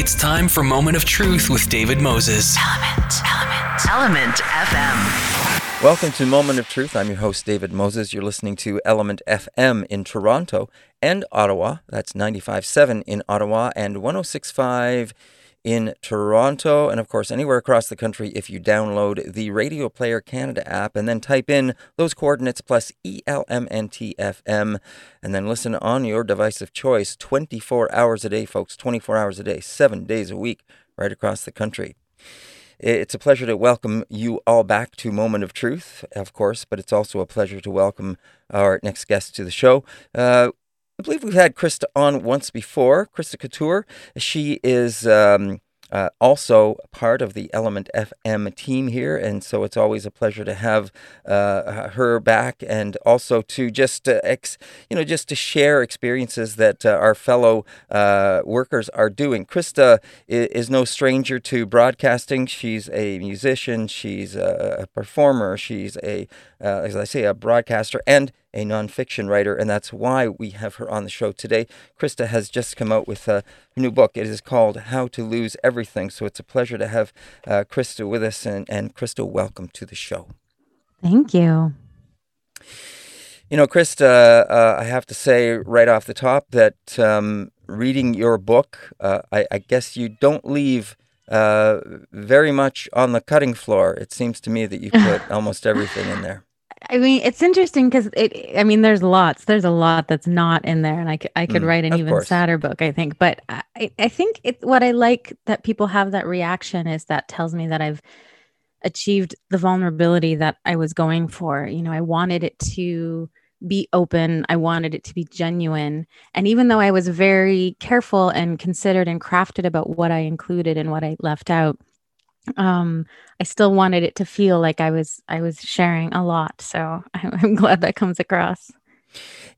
It's time for Moment of Truth with David Moses. Element, Element, Element FM. Welcome to Moment of Truth. I'm your host, David Moses. You're listening to Element FM in Toronto and Ottawa. That's 95.7 in Ottawa and 106.5 in Toronto, and of course, anywhere across the country if you download the Radio Player Canada app and then type in those coordinates plus ELMNTFM and then listen on your device of choice 24 hours a day, folks, 24 hours a day, seven days a week, right across the country. It's a pleasure to welcome you all back to Moment of Truth, of course, but it's also a pleasure to welcome our next guest to the show. Uh, I believe we've had Christa on once before. Christa Couture. She is um, uh, also part of the Element FM team here, and so it's always a pleasure to have uh, her back, and also to just uh, ex, you know just to share experiences that uh, our fellow uh, workers are doing. Christa is, is, no stranger to broadcasting. She's a musician. She's a performer. She's a, uh, as I say, a broadcaster, and a nonfiction writer, and that's why we have her on the show today. Christa has just come out with a new book. It is called How to Lose Everything. So it's a pleasure to have uh, Christa with us. And, and Christa, welcome to the show. Thank you. You know, Christa, uh, I have to say right off the top that um, reading your book, uh, I, I, guess you don't leave uh, very much on the cutting floor. It seems to me that you put almost everything in there. I mean, it's interesting because it, I mean, there's lots, there's a lot that's not in there. And I, I could mm, write an even course. sadder book, I think. But I, I think it, what I like that people have that reaction is that tells me that I've achieved the vulnerability that I was going for. You know, I wanted it to be open, I wanted it to be genuine. And even though I was very careful and considered and crafted about what I included and what I left out, um i still wanted it to feel like i was i was sharing a lot so i'm glad that comes across.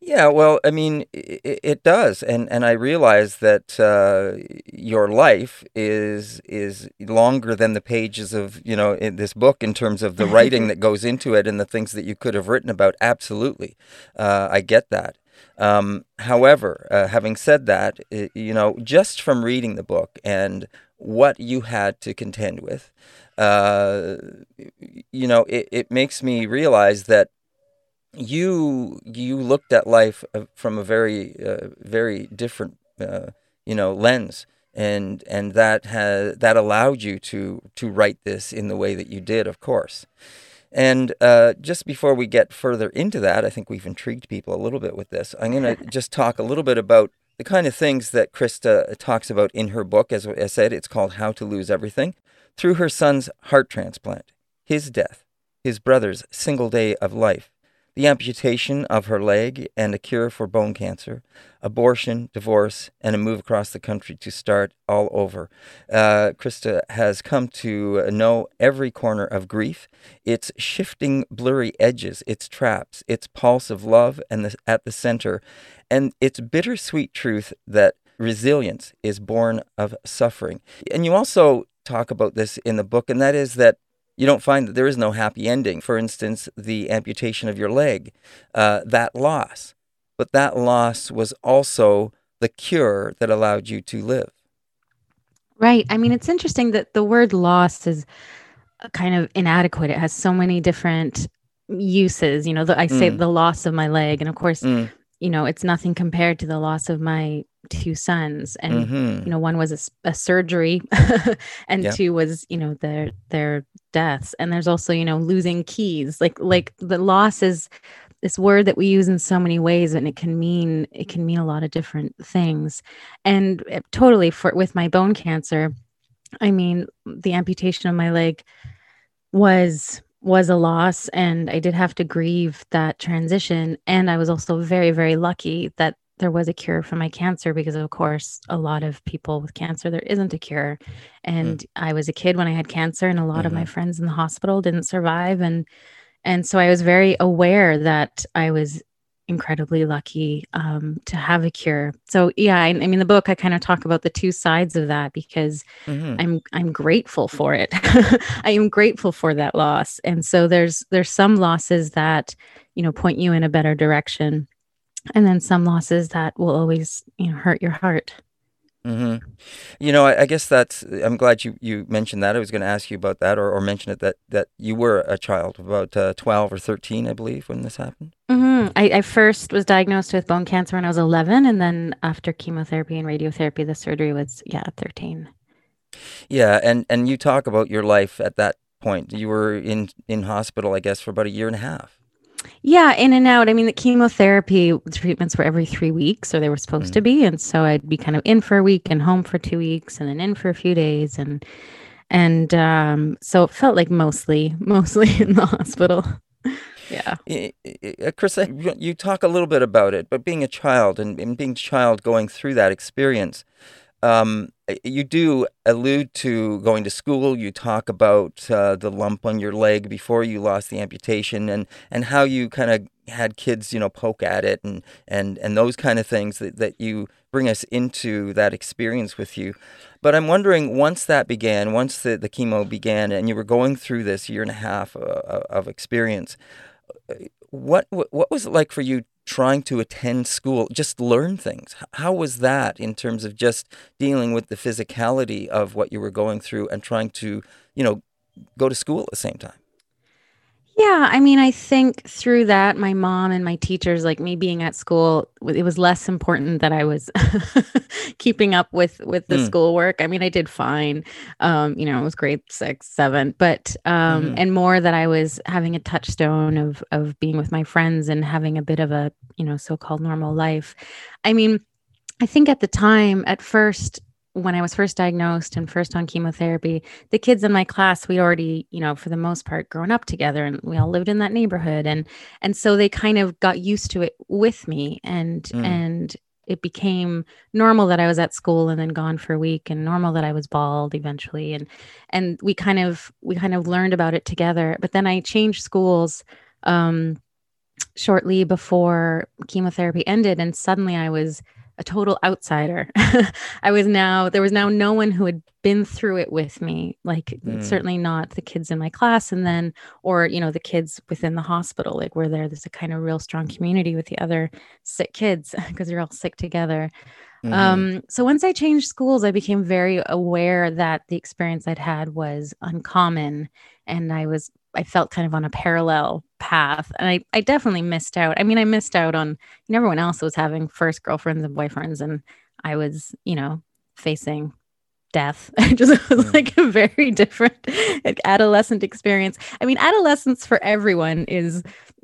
Yeah well i mean it, it does and and i realize that uh, your life is is longer than the pages of you know in this book in terms of the writing that goes into it and the things that you could have written about. Absolutely. Uh, i get that. Um, however, uh, having said that, it, you know, just from reading the book and what you had to contend with. Uh, you know, it, it makes me realize that you you looked at life uh, from a very uh, very different uh, you know lens and and that has that allowed you to to write this in the way that you did of course and uh, just before we get further into that i think we've intrigued people a little bit with this i'm going to just talk a little bit about the kind of things that Christa uh, talks about in her book. As I said, it's called How to Lose Everything. Through her son's heart transplant, his death, his brother's single day of life, the amputation of her leg and a cure for bone cancer, abortion, divorce, and a move across the country to start all over. Uh, Christa has come to know every corner of grief, its shifting, blurry edges, its traps, its pulse of love and the, at the center, and its bittersweet truth that resilience is born of suffering. And you also talk about this in the book, and that is that you don't find that there is no happy ending. For instance, the amputation of your leg, uh, that loss. But that loss was also the cure that allowed you to live. Right. I mean, it's interesting that the word loss is kind of inadequate. It has so many different uses. You know, the, I say mm. the loss of my leg, and of course, mm you know, it's nothing compared to the loss of my two sons. And, mm-hmm. you know, one was a, a surgery and yeah. two was, you know, their, their deaths. And there's also, you know, losing keys, like, like the loss is this word that we use in so many ways and it can mean, it can mean a lot of different things. And it, totally for, with my bone cancer, I mean, the amputation of my leg was was a loss and I did have to grieve that transition. And I was also very, very lucky that there was a cure for my cancer because, of course, a lot of people with cancer, there isn't a cure. And mm. I was a kid when I had cancer, and a lot mm-hmm. of my mm-hmm. friends in the hospital didn't survive. And and so I was very aware that I was incredibly lucky um, to have a cure. So yeah, I, I mean, the book I kind of talk about the two sides of that because mm-hmm. I'm I'm grateful for it. I am grateful for that loss, and so there's there's some losses that you know point you in a better direction, and then some losses that will always you know hurt your heart. Mm-hmm. You know, I, I, guess that's. I'm glad you, you mentioned that. I was going to ask you about that, or, or mention it that that you were a child, about uh, 12 or 13, I believe, when this happened. Mm-hmm. I, I first was diagnosed with bone cancer when I was 11, and then after chemotherapy and radiotherapy, the surgery was yeah 13. Yeah, and and you talk about your life at that point. You were in in hospital, I guess, for about a year and a half. Yeah, in and out. I mean, the chemotherapy treatments were every three weeks, or they were supposed mm-hmm. to be, and so I'd be kind of in for a week and home for two weeks, and then in for a few days, and and um, so it felt like mostly mostly in the hospital. yeah, uh, Chris, you talk a little bit about it, but being a child and, and being a child going through that experience, um, you do allude to going to school. You talk about uh, the lump on your leg before you lost the amputation, and, and how you kind of had kids, you know, poke at it, and and and those kind of things that, that you bring us into that experience with you. But I'm wondering, once that began, once the, the chemo began, and you were going through this year and a half uh, of experience, uh, what what was it like for you trying to attend school, just learn things. How was that in terms of just dealing with the physicality of what you were going through and trying to, you know, go to school at the same time? Yeah, I mean, I think through that, my mom and my teachers, like me being at school, it was less important that I was keeping up with with the mm. schoolwork. I mean, I did fine. Um, you know, it was grade six, seven, but um, mm-hmm. and more that I was having a touchstone of of being with my friends and having a bit of a you know so called normal life. I mean, I think at the time, at first, when I was first diagnosed and first on chemotherapy, the kids in my class, we already, you know, for the most part, grown up together and we all lived in that neighborhood. And and so they kind of got used to it with me and mm. and it became normal that I was at school and then gone for a week and normal that I was bald eventually. And and we kind of we kind of learned about it together. But then I changed schools um shortly before chemotherapy ended and suddenly I was a total outsider. I was now, there was now no one who had been through it with me, like mm. certainly not the kids in my class. And then, or, you know, the kids within the hospital, like we're there, there's a kind of real strong community with the other sick kids because you're all sick together. Mm-hmm. Um, so once I changed schools, I became very aware that the experience I'd had was uncommon and I was I felt kind of on a parallel path. And I, I definitely missed out. I mean, I missed out on you know, everyone else was having first girlfriends and boyfriends, and I was, you know, facing death. It just was mm. like a very different adolescent experience. I mean, adolescence for everyone is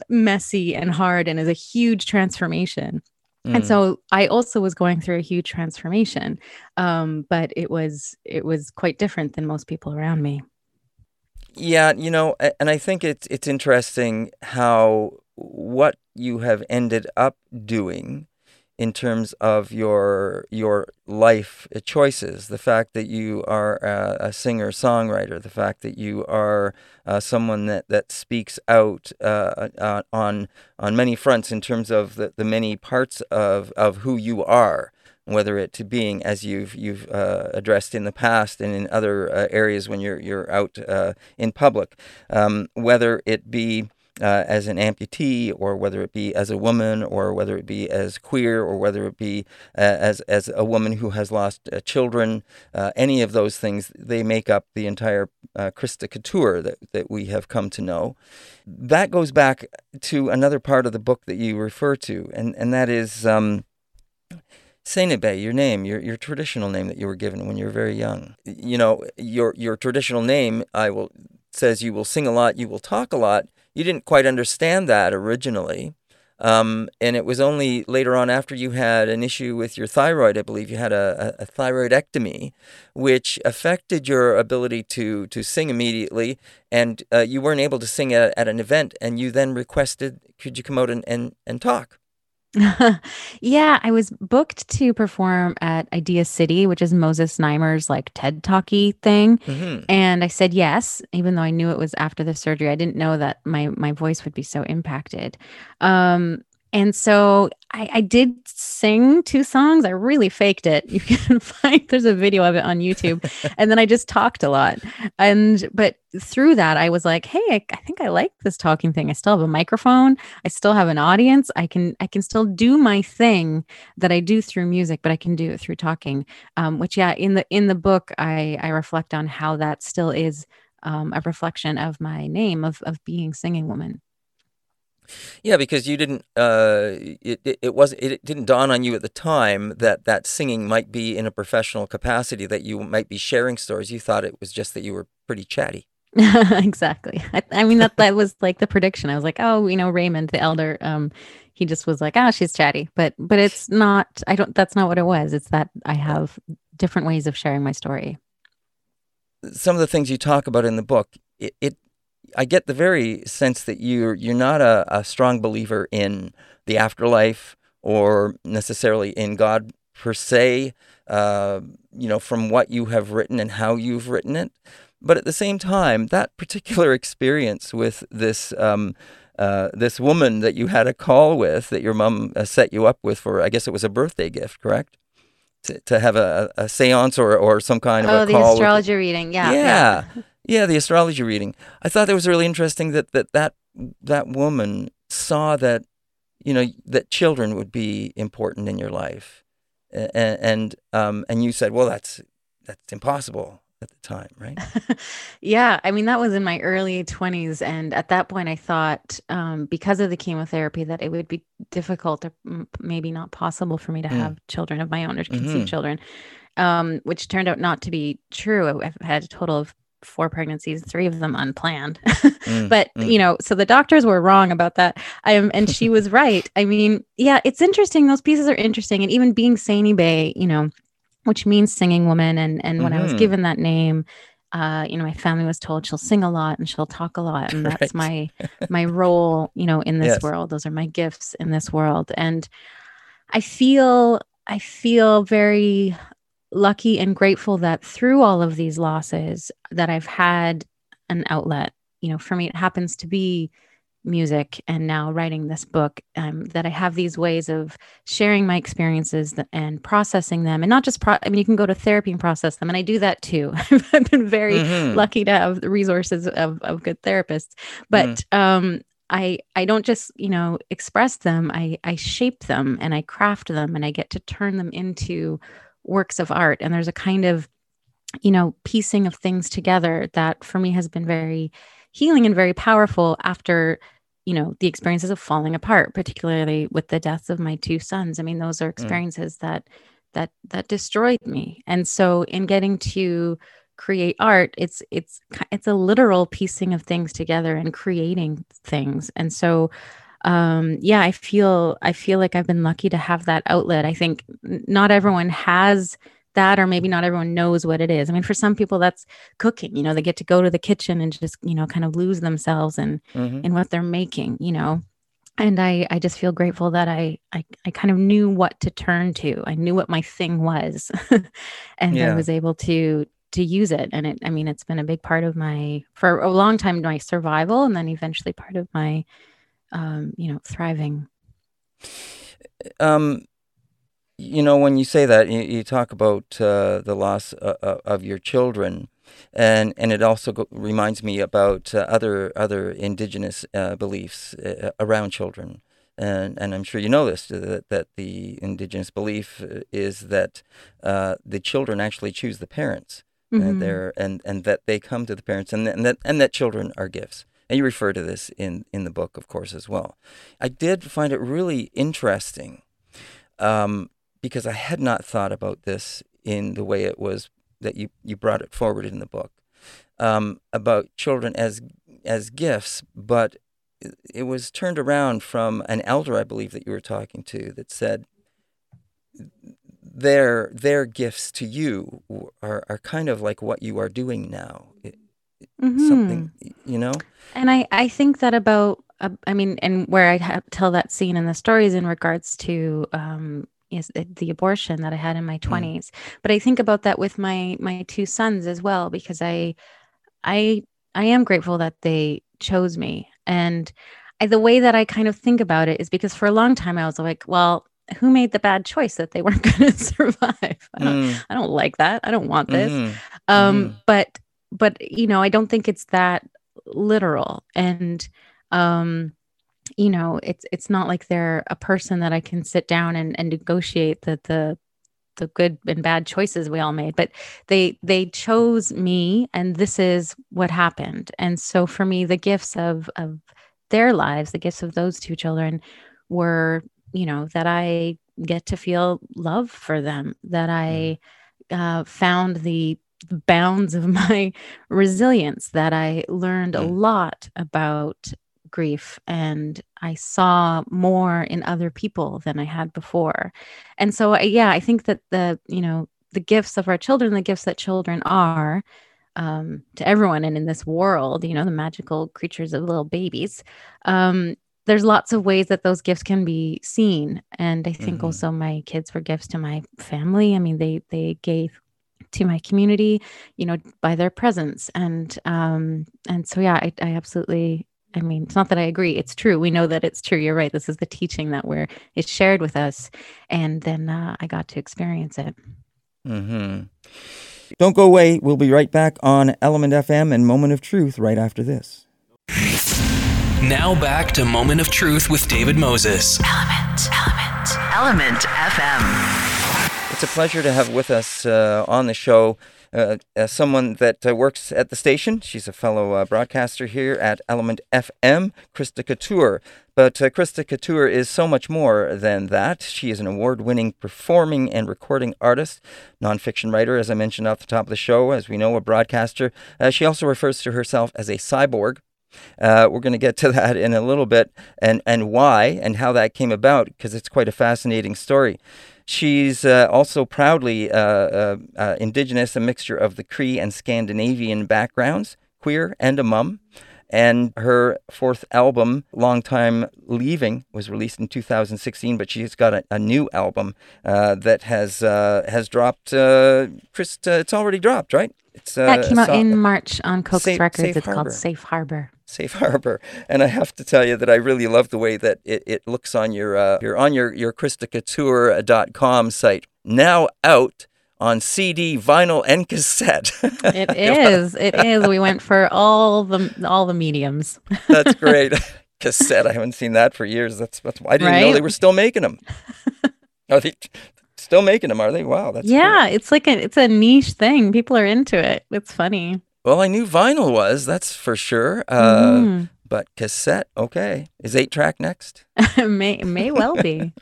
messy and hard and is a huge transformation. And mm. so I also was going through a huge transformation, um, but it was it was quite different than most people around me. Yeah, you know, and I think it's it's interesting how what you have ended up doing in terms of your your life choices the fact that you are a, a singer songwriter the fact that you are uh, someone that, that speaks out uh, uh, on on many fronts in terms of the, the many parts of, of who you are whether it to being as you've you've uh, addressed in the past and in other uh, areas when you're you're out uh, in public, um, whether it be uh, as an amputee or whether it be as a woman or whether it be as queer or whether it be uh, as as a woman who has lost uh, children, any of those things they make up the entire Christa Couture that that we have come to know. That goes back to another part of the book that you refer to, and and that is. Um, Senebe, your name, your your traditional name that you were given when you were very young. You know, your your traditional name, I will says you will sing a lot, you will talk a lot. You didn't quite understand that originally. Um, and it was only later on after you had an issue with your thyroid, I believe you had a, a, a thyroidectomy, which affected your ability to, to sing immediately. And uh, you weren't able to sing at, at an event. And you then requested, could you come out and, and, and talk? yeah, I was booked to perform at Idea City, which is Moses Znaimer's like TED Talky thing, mm-hmm. and I said yes, even though I knew it was after the surgery. I didn't know that my my voice would be so impacted. Um, and so I, I, did sing two songs. I really faked it. You can find there's a video of it on YouTube. and then I just talked a lot. And but through that, I was like, hey, I, I, think I like this talking thing. I still have a microphone. I still have an audience. I can I can still do my thing that I do through music, but I can do it through talking. Um, which yeah, in the in the book, I I reflect on how that still is um, a reflection of my name of of being singing woman. Yeah, because you didn't. Uh, it, it it was it didn't dawn on you at the time that that singing might be in a professional capacity that you might be sharing stories. You thought it was just that you were pretty chatty. exactly. I, I, mean that that was like the prediction. I was like, oh, you know, Raymond the elder. Um, he just was like, oh, she's chatty, but but it's not. I don't. That's not what it was. It's that I have different ways of sharing my story. Some of the things you talk about in the book, it, it I get the very sense that you're you're not a, a strong believer in the afterlife or necessarily in God per se. Uh, you know, from what you have written and how you've written it, but at the same time, that particular experience with this. Um, uh, this woman that you had a call with, that your mom uh, set you up with for, I guess it was a birthday gift, correct? To, to have a, a seance or, or some kind of oh, the astrology reading, yeah, yeah, yeah. Yeah, the astrology reading. I thought that was really interesting that that that, that woman saw that you know that children would be important in your life, and and um and you said, well, that's that's impossible at the time, right? yeah, I mean that was in my early 20s and at that point I thought um, because of the chemotherapy that it would be difficult or maybe not possible for me to mm. have children of my own or to conceive mm-hmm. children. Um, which turned out not to be true. I've had a total of four pregnancies, three of them unplanned. mm, but mm. you know, so the doctors were wrong about that. Um, and she was right. I mean, yeah, it's interesting. Those pieces are interesting, and even being Saini Bay, you know, which means singing woman, and and when mm-hmm. I was mm-hmm. given that name. Uh, you know, my family was told she'll sing a lot and she'll talk a lot, and that's right. my my role. You know, in this yes. world, those are my gifts in this world, and I feel I feel very lucky and grateful that through all of these losses that I've had an outlet. You know, for me, it happens to be music and now writing this book um, that i have these ways of sharing my experiences and processing them and not just pro- i mean you can go to therapy and process them and i do that too i've been very mm-hmm. lucky to have the resources of, of good therapists but mm. um, I I don't just you know express them. I I shape them and I craft them and I get to turn them into works of art and there's a kind of you know piecing of things together that for me has been very healing and very powerful after you know the experiences of falling apart particularly with the deaths of my two sons i mean those are mm. experiences mm. that that that destroyed me and so in getting to create art it's it's it's a literal piecing of things together and creating things and so um, yeah, I feel I feel like I've been lucky to have that outlet. I think not everyone has that or maybe not everyone knows what it is. I mean, for some people that's cooking, you know, they get to go to the kitchen and just, you know, kind of lose themselves in mm-hmm. in what they're making, you know. And I I just feel grateful that I I, I kind of knew what to turn to. I knew what my thing was. and yeah. I was able to to use it and it I mean it's been a big part of my for a long time my survival and then eventually part of my um, you know, thriving? Um, you know, when you say that, you, you talk about uh, the loss uh, uh, of your children, and and it also go- reminds me about uh, other other indigenous uh, beliefs uh, around children, and and I'm sure you know this that that the indigenous belief is that the children actually choose the parents, mm-hmm. and they and and that they come to the parents, and and that and that children are gifts. And you refer to this in, in the book, of course, as well. I did find it really interesting um, because I had not thought about this in the way it was that you, you brought it forward in the book um, about children as as gifts, but it was turned around from an elder, I believe, that you were talking to, that said their their gifts to you are, are kind of like what you are doing now. Mm-hmm. Something, you know. And I, I think that about, uh, I mean, and where I tell that scene in the stories in regards to, um, is the abortion that I had in my 20s. Mm. But I think about that with my my two sons as well because I I I am grateful that they chose me and I, the way that I kind of think about it is because for a long time I was like, well, who made the bad choice that they weren't going to survive? I don't, mm. I don't like that. I don't want this. Mm-hmm. Um, mm-hmm. But, but you know, I don't think it's that literal. And, um, you know, it's it's not like they're a person that I can sit down and, and negotiate the the the good and bad choices we all made but they they chose me and this is what happened and so for me the gifts of of their lives the gifts of those two children were you know that i get to feel love for them that i mm. uh, found the bounds of my resilience that i learned a mm. lot about grief and I saw more in other people than I had before. And so, yeah, I think that the, you know, the gifts of our children, the gifts that children are um, to everyone and in this world, you know, the magical creatures of little babies, um, there's lots of ways that those gifts can be seen. And I think mm-hmm. also my kids were gifts to my family. I mean, they, they gave to my community, you know, by their presence. And, um, and so, yeah, I, I absolutely I mean, it's not that I agree. It's true. We know that it's true. You're right. This is the teaching that we're it's shared with us, and then uh, I got to experience it. Mm-hmm. Don't go away. We'll be right back on Element FM and Moment of Truth right after this. Now back to Moment of Truth with David Moses. Element, Element, Element FM. It's a pleasure to have with us uh, on the show uh, uh, someone that uh, works at the station. She's a fellow uh, broadcaster here at Element FM, Christa Couture. But uh, Christa Couture is so much more than that. She is an award winning performing and recording artist, nonfiction writer, as I mentioned off the top of the show, as we know, a broadcaster. She also refers to herself as a cyborg. Uh, we're going to get to that in a little bit and, and why and how that came about because it's quite a fascinating story. She's uh, also proudly uh, uh, uh, Indigenous, a mixture of the Cree and Scandinavian backgrounds, queer, and a mum. And her fourth album, Long Time Leaving, was released in 2016, but she's got a, a new album uh, that has uh, has dropped. Chris, it's already dropped, right? It's, that came out in March on Coax Safe, Records. Safe it's Harbor. called Safe Harbor safe harbor. And I have to tell you that I really love the way that it, it looks on your, uh, your on your, your ChristaCouture.com site. Now out on CD, vinyl, and cassette. it is. It is. We went for all the all the mediums. that's great. cassette. I haven't seen that for years. That's that's I didn't right? know they were still making them. Are they still making them? Are they? Wow, that's yeah. Cool. It's like a it's a niche thing. People are into it. It's funny. Well, I knew vinyl was, that's for sure. Uh, mm. But cassette, okay. Is eight track next? may may well be.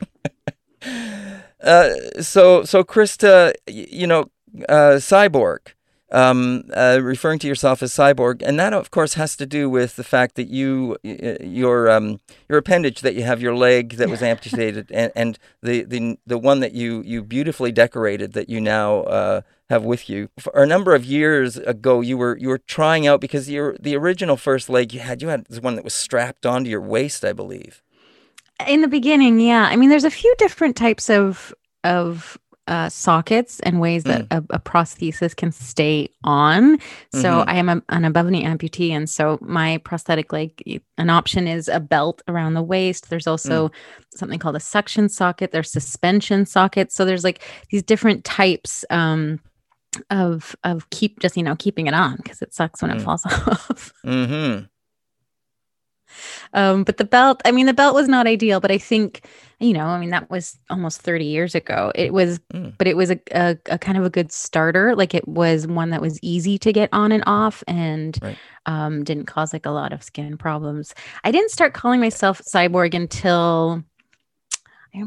uh, so so Christa, you know, uh, cyborg um, uh, referring to yourself as cyborg, and that of course has to do with the fact that you your um, your appendage that you have your leg that was amputated, and, and the, the the one that you you beautifully decorated that you now uh, have with you. For a number of years ago, you were you were trying out because your the original first leg you had you had the one that was strapped onto your waist, I believe. In the beginning, yeah. I mean, there's a few different types of of uh, sockets and ways that mm. a, a, prosthesis can stay on. So mm-hmm. I am a, an above knee amputee, and so my prosthetic leg, an option is a belt around the waist. There's also mm. something called a suction socket. There's suspension sockets. So there's like these different types. Um, of of keep just you know keeping it on because it sucks when mm. it falls off. mm-hmm. Um, but the belt, I mean, the belt was not ideal, but I think, you know, I mean, that was almost 30 years ago. It was, mm. but it was a, a, a, kind of a good starter. Like it was one that was easy to get on and off and right. um, didn't cause like a lot of skin problems. I didn't start calling myself cyborg until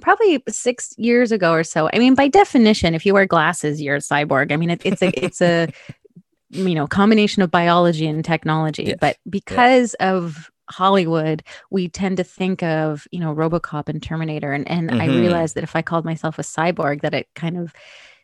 probably six years ago or so. I mean, by definition, if you wear glasses, you're a cyborg. I mean, it, it's a, it's a, you know, combination of biology and technology. Yes. But because yes. of Hollywood, we tend to think of, you know, Robocop and Terminator. And, and mm-hmm. I realized that if I called myself a cyborg, that it kind of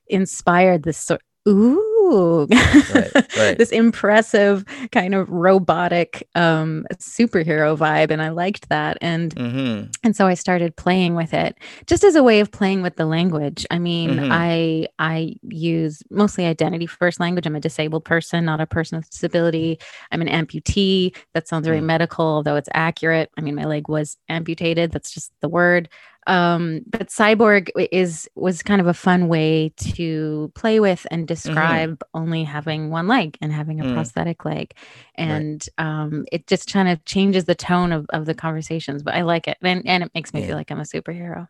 inspired this sort ooh right, right. this impressive kind of robotic um, superhero vibe, and I liked that. And mm-hmm. and so I started playing with it just as a way of playing with the language. I mean, mm-hmm. I I use mostly identity first language. I'm a disabled person, not a person with disability. I'm an amputee. That sounds very mm. medical, although it's accurate. I mean, my leg was amputated. That's just the word um, but cyborg is was kind of a fun way to play with and mm-hmm. describe mm-hmm. only having one leg and having a mm. prosthetic leg and right. um, it just kind of changes the tone of, of the conversations but i like it and, and it makes me yeah. feel like i'm a superhero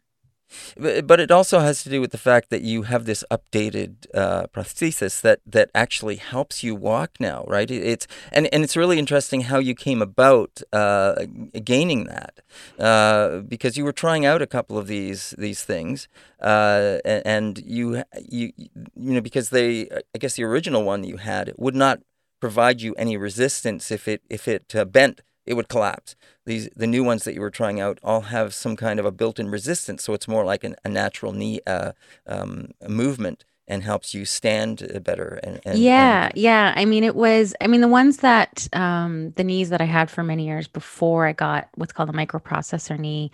but it also has to do with the fact that you have this updated uh, prosthesis that, that actually helps you walk now, right? It's and, and it's really interesting how you came about uh, gaining that uh, because you were trying out a couple of these these things, uh, and you you you know because they I guess the original one you had would not provide you any resistance if it if it uh, bent it would collapse. These the new ones that you were trying out all have some kind of a built-in resistance, so it's more like an, a natural knee uh, um, movement and helps you stand uh, better and, and yeah and, yeah i mean it was i mean the ones that um the knees that i had for many years before i got what's called a microprocessor knee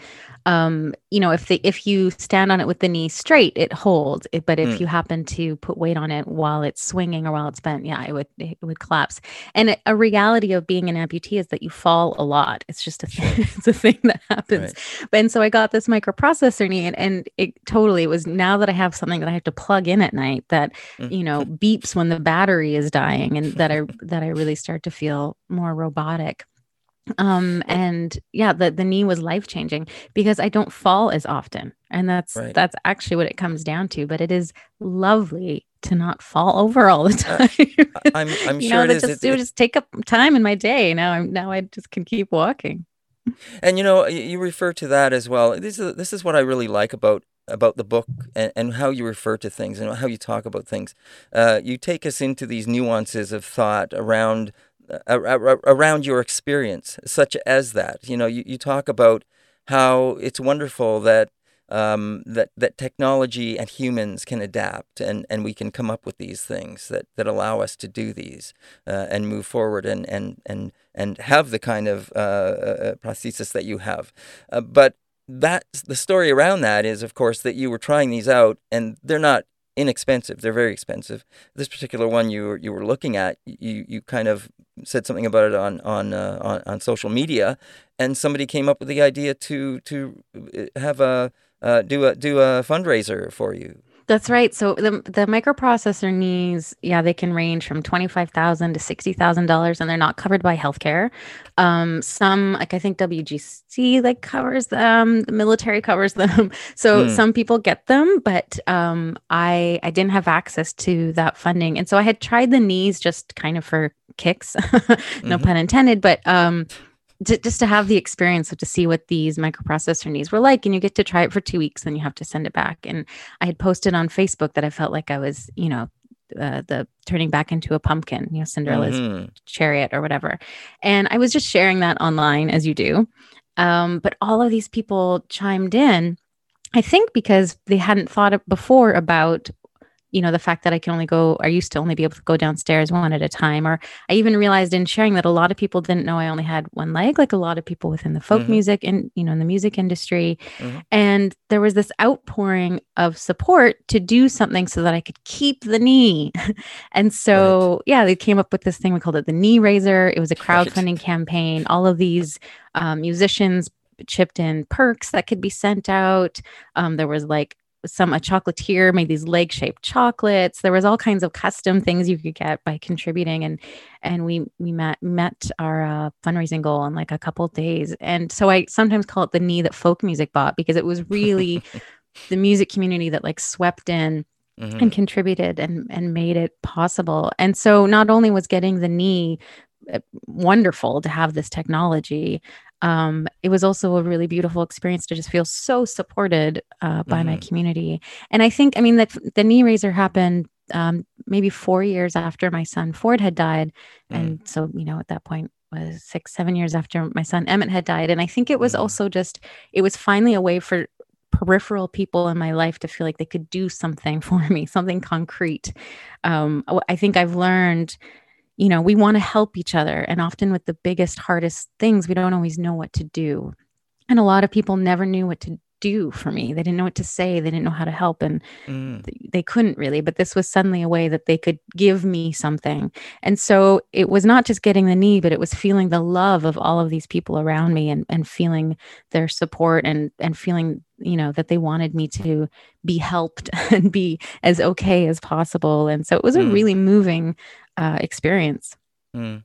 um you know if the if you stand on it with the knee straight it holds it, but if mm. you happen to put weight on it while it's swinging or while it's bent yeah it would it would collapse and a reality of being an amputee is that you fall a lot it's just a it's a thing that happens right. and so i got this microprocessor knee and, and it totally was now that i have something that i have to plug in at night that mm. you know beeps when the battery is dying and that i that i really start to feel more robotic um and yeah the the knee was life changing because i don't fall as often and that's right. that's actually what it comes down to but it is lovely to not fall over all the uh, time. Uh, i'm i'm sure know, it is. just, it, it, just take up time in my day. Now i'm now i just can keep walking. And you know you refer to that as well. This is this is what i really like about about the book and, and how you refer to things and how you talk about things. Uh, you take us into these nuances of thought around around your experience, such as that. You know, you, you talk about how it's wonderful that um, that that technology and humans can adapt and, and we can come up with these things that, that allow us to do these uh, and move forward and and and and have the kind of uh, uh, prosthesis that you have. Uh, but that the story around that is, of course, that you were trying these out, and they're not inexpensive. They're very expensive. This particular one you were you were looking at, you you kind of said something about it on on uh, on, on social media, and somebody came up with the idea to to uh, have a uh, do a do a fundraiser for you. That's right. So the the microprocessor knees, yeah, they can range from twenty five thousand to sixty thousand dollars, and they're not covered by healthcare. Um, some, like I think WGC, like covers them. The military covers them. So mm. some people get them, but um, I I didn't have access to that funding, and so I had tried the knees just kind of for kicks, no mm-hmm. pun intended. But um, to, just to have the experience of to see what these microprocessor knees were like and you get to try it for two weeks then you have to send it back. And i had posted on facebook that i felt like i was you know uh, the turning back into a pumpkin you know cinderella's mm-hmm. chariot or whatever. And i was just sharing that online as you do. Um, but all of these people chimed in I think because they hadn't thought before about you know the fact that i can only go i used to only be able to go downstairs one at a time or i even realized in sharing that a lot of people didn't know i only had one leg like a lot of people within the folk mm-hmm. music and you know in the music industry mm-hmm. and there was this outpouring of support to do something so that i could keep the knee and so right. yeah they came up with this thing we called it the knee raiser it was a crowdfunding right. campaign all of these um, musicians chipped in perks that could be sent out. Um, there was like some a chocolatier made these leg shaped chocolates. There was all kinds of custom things you could get by contributing and and we we met met our uh, fundraising goal in like a couple days. And so i sometimes call it the knee that folk music bought because it was really the music community that like swept in mm-hmm. and contributed and and made it possible. And so not only was getting the knee uh, wonderful to have this technology um, it was also a really beautiful experience to just feel so supported uh, by mm-hmm. my community. And I think, I mean, that the knee raiser happened um, maybe four years after my son Ford had died. Mm. And so, you know, at that point was six, seven years after my son Emmett had died. And I think it was mm. also just, it was finally a way for peripheral people in my life to feel like they could do something for me, something concrete. Um, I think I've learned, you know, we want to help each other. And often with the biggest, hardest things, we don't always know what to do. And a lot of people never knew what to do for me. They didn't know what to say. They didn't know how to help. And mm. they couldn't really. But this was suddenly a way that they could give me something. And so it was not just getting the knee, but it was feeling the love of all of these people around me and, and feeling their support and, and feeling, you know, that they wanted me to be helped and be as okay as possible. And so it was mm. a really moving uh, experience. Mm.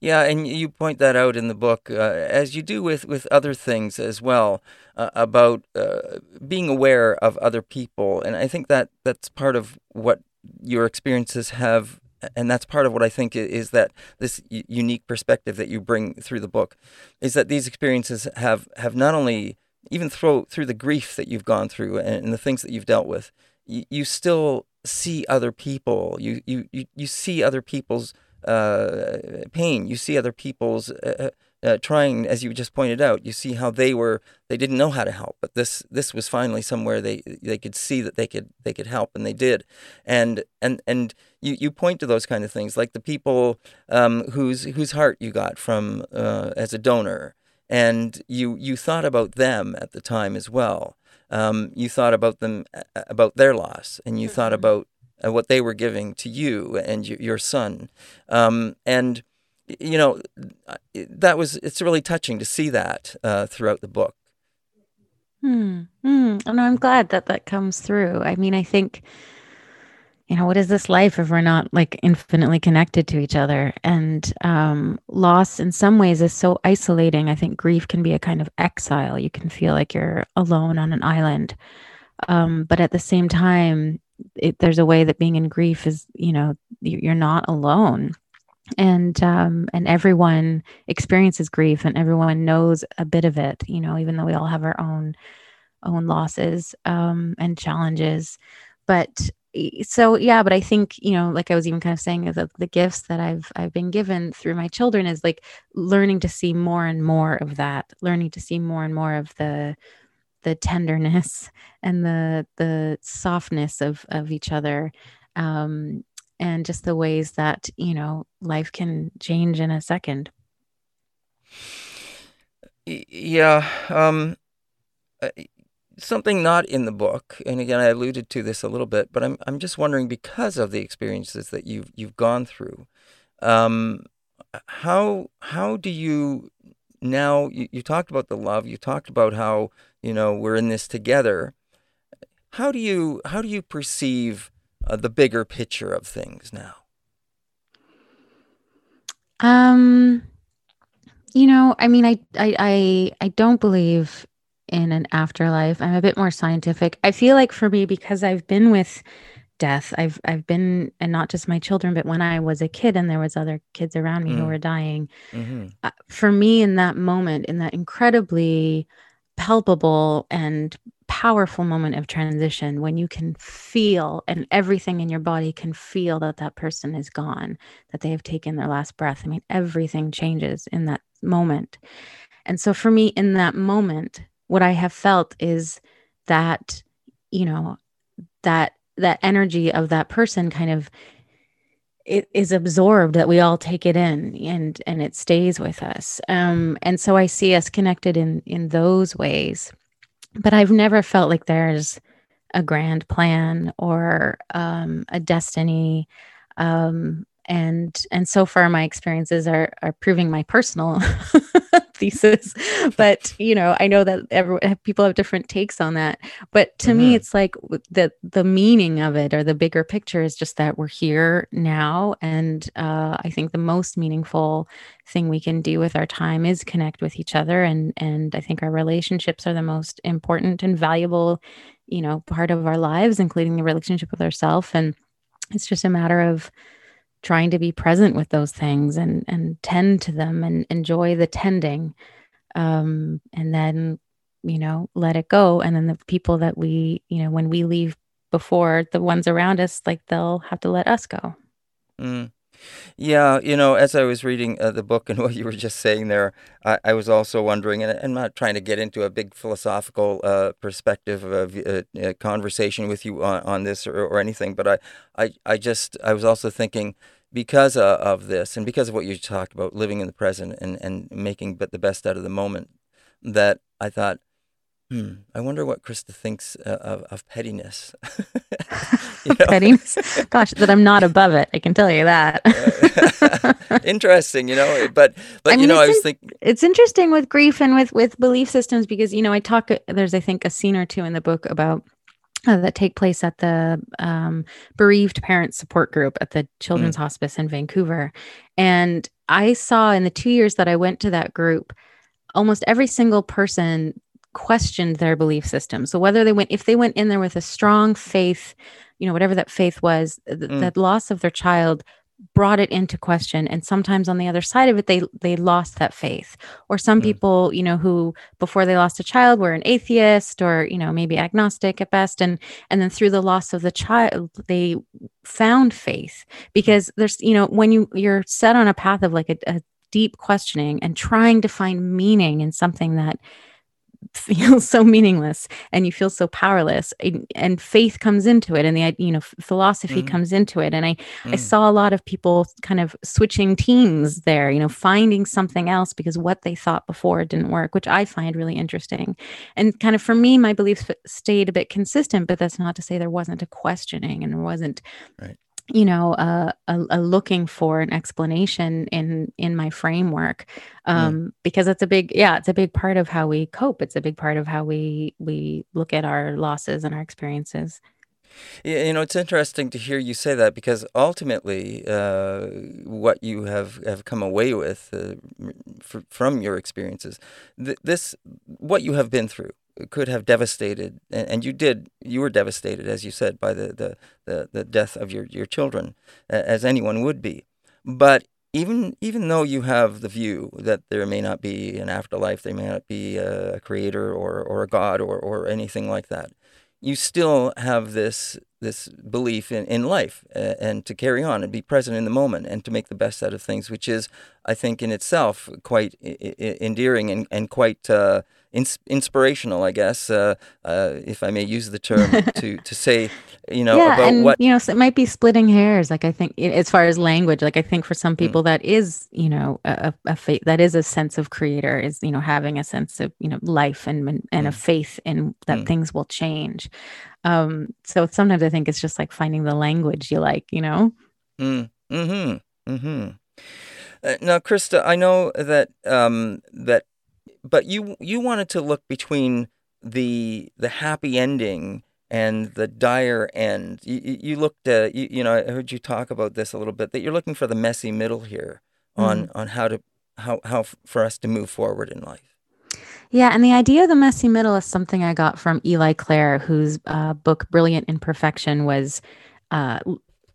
Yeah, and you point that out in the book, uh, as you do with, with other things as well, uh, about uh, being aware of other people. And I think that that's part of what your experiences have, and that's part of what I think is that this unique perspective that you bring through the book, is that these experiences have, have not only, even through, through the grief that you've gone through and, and the things that you've dealt with, you, you still see other people. You, you, you, you see other people's uh, pain. You see other people's uh, uh, uh, trying, as you just pointed out. You see how they were they didn't know how to help, but this this was finally somewhere they they could see that they could they could help, and they did. And and and you, you point to those kind of things, like the people um, whose whose heart you got from uh, as a donor, and you you thought about them at the time as well. Um, you thought about them about their loss, and you mm-hmm. thought about uh, what they were giving to you and y- your son. Um, and, you know, uh, that was, it's really touching to see that uh, throughout the book. Hmm. hmm. And I'm glad that that comes through. I mean, I think, you know, what is this life if we're not like infinitely connected to each other? And um, loss, in some ways, is so isolating. I think grief can be a kind of exile. You can feel like you're alone on an island. Um, but at the same time, it, there's a way that being in grief is you know you're not alone and um, and everyone experiences grief and everyone knows a bit of it you know even though we all have our own own losses um, and challenges but so yeah but i think you know like i was even kind of saying the, the gifts that i've i've been given through my children is like learning to see more and more of that learning to see more and more of the the tenderness and the the softness of of each other um, and just the ways that you know life can change in a second. Yeah um, uh, something not in the book and again i alluded to this a little bit but i'm, I'm just wondering because of the experiences that you've you've gone through um, how how do you now you, you talked about the love you talked about how you know we're in this together. How do you how do you perceive uh, the bigger picture of things now? Um you know i mean I, I i i don't believe in an afterlife i'm a bit more scientific i feel like for me because i've been with death i've i've been and not just my children but when i was a kid and there was other kids around me mm. who were dying mm-hmm. uh, for me in that moment in that incredibly palpable and powerful moment of transition when you can feel and everything in your body can feel that that person is gone that they have taken their last breath i mean everything changes in that moment and so for me in that moment what i have felt is that you know that that energy of that person kind of it is absorbed that we all take it in and and it stays with us. Um and so i see us connected in in those ways but i've never felt like there's a grand plan or um a destiny. Um and and so far my experiences are are proving my personal thesis but you know i know that everyone people have different takes on that. But to mm-hmm. me it's like the the meaning of it or the bigger picture is just that we're here now. And uh, i think the most meaningful thing we can do with our time is connect with each other. And and i think our relationships are the most important and valuable you know part of our lives including the relationship with ourselves and it's just a matter of trying to be present with those things and and tend to them and enjoy the tending um and then you know let it go and then the people that we you know when we leave before the ones around us like they'll have to let us go mm. Yeah, you know, as I was reading uh, the book and what you were just saying there, I, I was also wondering, and I'm not trying to get into a big philosophical uh, perspective of uh, uh, conversation with you on, on this or, or anything, but I, I, I just, I was also thinking, because uh, of this and because of what you talked about living in the present and, and making the best out of the moment that i thought Hmm. I wonder what Christa thinks uh, of, of pettiness. pettiness? Gosh, that I'm not above it. I can tell you that. interesting, you know. But but I mean, you know, I was in, thinking it's interesting with grief and with with belief systems because you know I talk. There's I think a scene or two in the book about uh, that take place at the um, bereaved parent support group at the children's mm. hospice in Vancouver. And I saw in the two years that I went to that group, almost every single person questioned their belief system. So whether they went, if they went in there with a strong faith, you know, whatever that faith was, th- mm. that loss of their child brought it into question and sometimes on the other side of it they they lost that faith or some mm. people you know who before they lost a child were an atheist or you know maybe agnostic at best and and then through the loss of the child they found faith because there's you know when you you're set on a path of like a, a deep questioning and trying to find meaning in something that feels so meaningless and you feel so powerless and, and faith comes into it and the you know philosophy mm. comes into it and i mm. i saw a lot of people kind of switching teams there you know finding something else because what they thought before didn't work which i find really interesting and kind of for me my beliefs stayed a bit consistent but that's not to say there wasn't a questioning and there wasn't right you know uh, a, a, looking for an explanation in in my framework um, mm. because it's a big yeah it's a big part of how we cope it's a big part of how we we look at our losses and our experiences yeah, you know, it's interesting to hear you say that because ultimately, uh, what you have, have come away with uh, f- from your experiences, th- this, what you have been through, could have devastated, and, you did, you were devastated, as you said, by the, the, the, the death of your, your children, as anyone would be. But even even though you have the view that there may not be an afterlife, there may not be a creator or, or a God or, or anything like that, you still have this this belief in, in life uh, and to carry on and be present in the moment and to make the best out of things, which is, I think, in itself quite endearing and, and quite uh, ins- inspirational, I guess, uh, uh, if I may use the term to to say, you know, yeah, about and, what you know, so it might be splitting hairs. Like I think, as far as language, like I think for some mm. people mm. that is, you know, a, a faith that is a sense of creator is, you know, having a sense of you know life and and, and mm. a faith in that mm. things will change. Um, so sometimes I think it's just like finding the language you like, you know. Mm. Hmm. Hmm. Uh, now, Christa, I know that um, that but you you wanted to look between the the happy ending and the dire end. You, you looked at you, you know I heard you talk about this a little bit that you're looking for the messy middle here on mm. on how to how how for us to move forward in life. Yeah, and the idea of the messy middle is something I got from Eli Clare, whose uh, book "Brilliant Imperfection" was uh,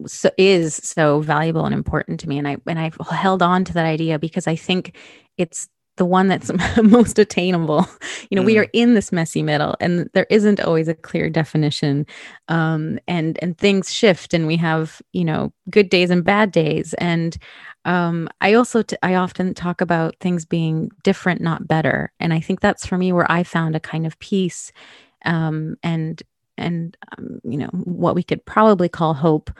so is so valuable and important to me, and I and I've held on to that idea because I think it's the one that's most attainable. You know, mm. we are in this messy middle, and there isn't always a clear definition. Um, and and things shift, and we have you know good days and bad days. And um, I also t- I often talk about things being different, not better. And I think that's for me where I found a kind of peace, um, and and um, you know what we could probably call hope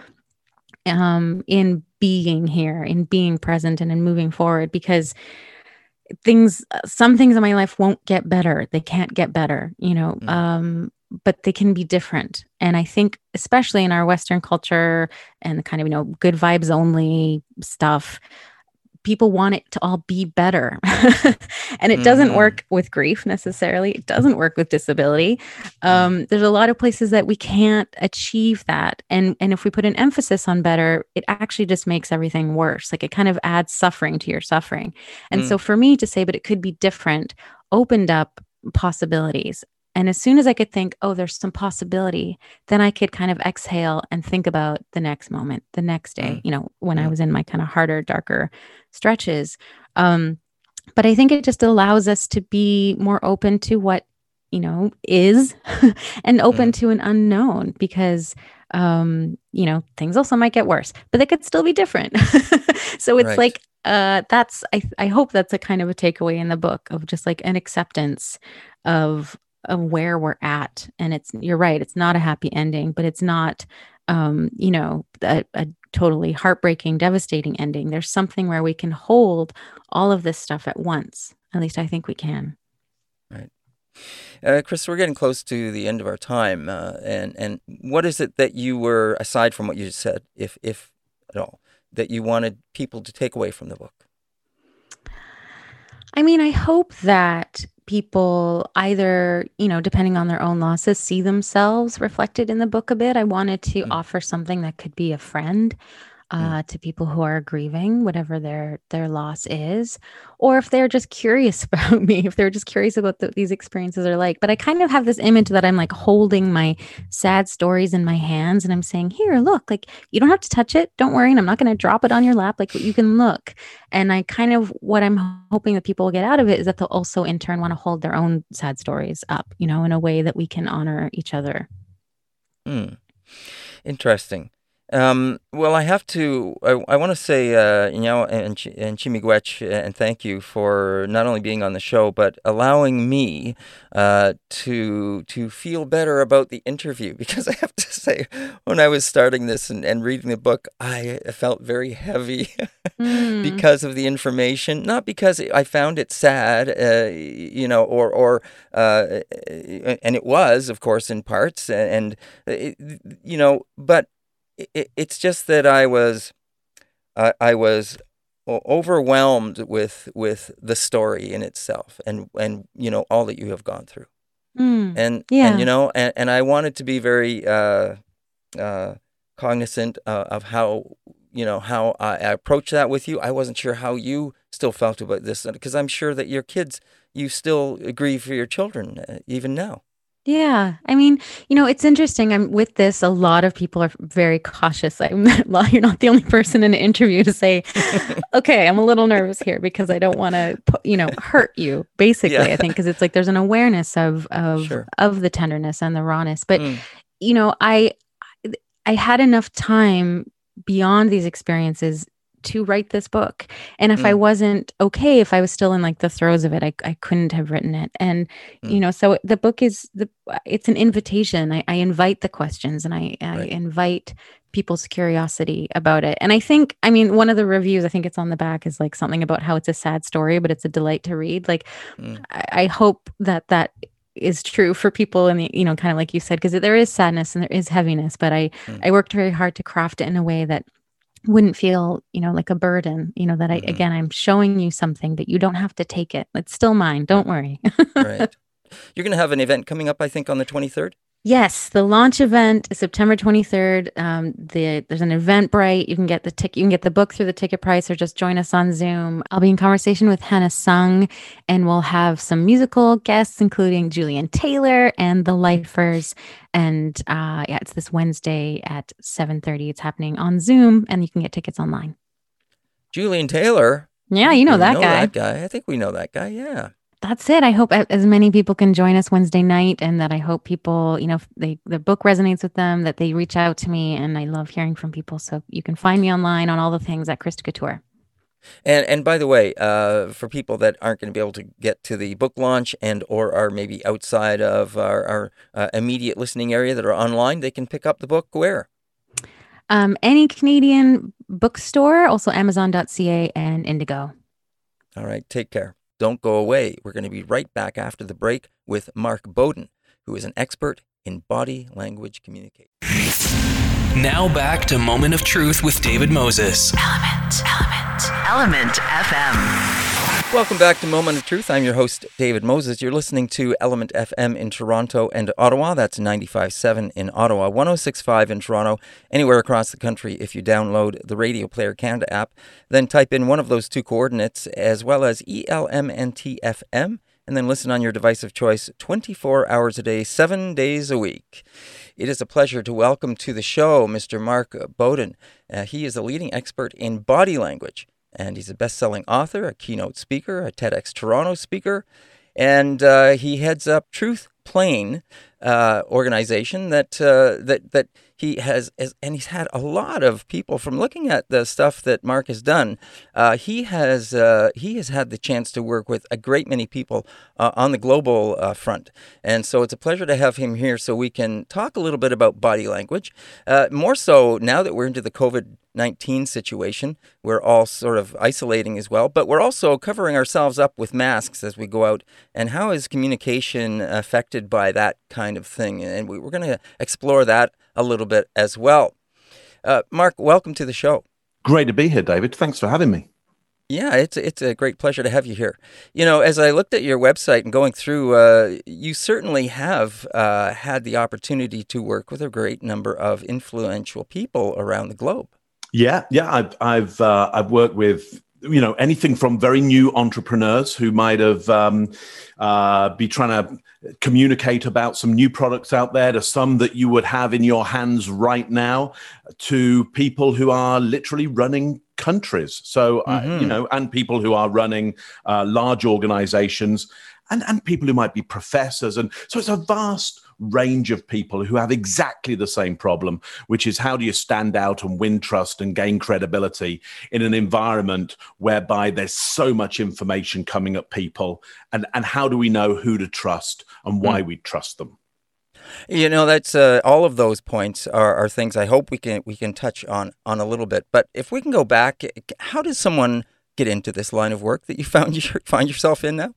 um, in being here, in being present, and in moving forward because things some things in my life won't get better they can't get better you know mm. um but they can be different and i think especially in our western culture and the kind of you know good vibes only stuff people want it to all be better. and it doesn't mm-hmm. work with grief necessarily. It doesn't work with disability. Um, there's a lot of places that we can't achieve that. And and if we put an emphasis on better, it actually just makes everything worse. Like it kind of adds suffering to your suffering. And mm. so for me to say, but it could be different, opened up possibilities. And as soon as I could think, oh, there's some possibility, then I could kind of exhale and think about the next moment, the next day, mm. you know, when I was in my kind of harder, darker stretches. Um, but I think it just allows us to be more open to what, you know, is and open mm. to an unknown because um, you know, things also might get worse, but they could still be different. so it's Right. like uh that's I I hope that's a kind of a takeaway in the book of just like an acceptance of of where we're at. And it's you're right, it's not a happy ending, but it's not um, you know, a, a totally heartbreaking, devastating ending. There's something where we can hold all of this stuff at once. At least I think we can. Right uh, Chris, we're getting close to the end of our time, uh, and and what is it that you were, aside from what you just said, if if at all, that you wanted people to take away from the book? I mean, I hope that people either, you know, depending on their own losses, see themselves reflected in the book a bit. I wanted to Mm. offer something that could be a friend uh, to people who are grieving, whatever their their loss is, or if they're just curious about me, if they're just curious about what these experiences are like. But I kind of have this image that I'm like holding my sad stories in my hands, and I'm saying, "Here, look! Like you don't have to touch it. Don't worry, and I'm not going to drop it on your lap. Like you can look." And I kind of what I'm hoping that people will get out of it is that they'll also in turn want to hold their own sad stories up, you know, in a way that we can honor each other. Hmm. Interesting. Um, well, I have to. I, I want to say, uh, you know, and and Chimigwech, and thank you for not only being on the show but allowing me uh, to to feel better about the interview. Because I have to say, when I was starting this and, and reading the book, I felt very heavy Mm. because of the information, not because I found it sad, uh, you know, or or uh, and it was, of course, in parts, and it, you know, but it, it's just that I was, I I was overwhelmed with with the story in itself, and and you know all that you have gone through, Mm. and Yeah. and you know, and, and I wanted to be very uh, uh, cognizant uh, of how you know how I, I approached that with you. I wasn't sure how you still felt about this because I'm sure that your kids, you still grieve for your children uh, even now. Yeah. I mean, you know, it's interesting. I'm with this. A lot of people are very cautious. I'm you're not the only person in an interview to say, okay, I'm a little nervous here because I don't want to, you know, hurt you. Basically, Yeah. I think because it's like there's an awareness of of Sure. of the tenderness and the rawness. But Mm. you know, I I had enough time beyond these experiences to write this book. And if I Mm. wasn't okay, if I was still in like the throes of it, I, I couldn't have written it. And, Mm. you know, so the book is the, it's an invitation. I, I invite the questions and I, I Right. invite people's curiosity about it. And I think, I mean, one of the reviews, I think it's on the back is like something about how it's a sad story, but it's a delight to read. Like, Mm. I, I hope that that is true for people in the you know kind of like you said because there is sadness and there is heaviness but i Mm. i worked very hard to craft it in a way that wouldn't feel you know like a burden you know that i Mhm. again i'm showing you something but you don't have to take it it's still mine don't worry right. You're going to have an event coming up, I think, on the 23rd. Yes the launch event is september 23rd um the there's an eventbrite you can get the ticket you can get the book through the ticket price or just join us on zoom i'll be in conversation with hannah sung and we'll have some musical guests including julian taylor and the lifers and uh yeah it's this wednesday at 7.30 it's happening on zoom and you can get tickets online Julian Taylor. yeah you know that guy That guy. I think we know that guy. Yeah. That's it. I hope as many people can join us Wednesday night, and that I hope people, you know, they the book resonates with them, that they reach out to me, and I love hearing from people. So you can find me online on all the things at Christa Couture. And and by the way, uh, for people that aren't going to be able to get to the book launch and or are maybe outside of our, our uh, immediate listening area that are online, they can pick up the book where? Um, any Canadian bookstore, also Amazon.ca and Indigo. All right, take care. Don't go away. We're going to be right back after the break with Mark Bowden, who is an expert in body language communication. Now back to Moment of Truth with David Moses. Element, Element, Element FM. Welcome back to Moment of Truth. I'm your host, David Moses. You're listening to Element FM in Toronto and Ottawa. That's 95.7 in Ottawa, 106.5 in Toronto, anywhere across the country. If you download the Radio Player Canada app, then type in one of those two coordinates as well as ELMNTFM and then listen on your device of choice 24 hours a day, seven days a week. It is a pleasure to welcome to the show Mr. Mark Bowden. Uh, he is a leading expert in body language, and he's a best selling author, a keynote speaker, a TEDx Toronto speaker, and uh, he heads up Truth Plane uh, organization that, uh, that, that he has, and he's had a lot of people from looking at the stuff that Mark has done. Uh, he has uh, he has had the chance to work with a great many people uh, on the global uh, front, and so it's a pleasure to have him here so we can talk a little bit about body language. Uh, more so now that we're into the COVID 19 situation. We're all sort of isolating as well, but we're also covering ourselves up with masks as we go out. And how is communication affected by that kind of thing? And we're going to explore that a little bit as well. Uh, Mark, welcome to the show. Great to be here, David. Thanks for having me. Yeah, it's it's a great pleasure to have you here. You know, as I looked at your website and going through, uh, you certainly have uh, had the opportunity to work with a great number of influential people around the globe. Yeah, yeah, I've I've uh, I've worked with you know anything from very new entrepreneurs who might have um, uh, be trying to communicate about some new products out there to some that you would have in your hands right now to people who are literally running countries so mm-hmm. uh, you know and people who are running uh, large organizations and and people who might be professors and so it's a vast range of people who have exactly the same problem, which is how do you stand out and win trust and gain credibility in an environment whereby there's so much information coming at people? And, and how do we know who to trust and why mm. we trust them? You know, that's uh, all of those points are, are things I hope we can we can touch on on a little bit. But if we can go back, how does someone get into this line of work that you found you find yourself in now?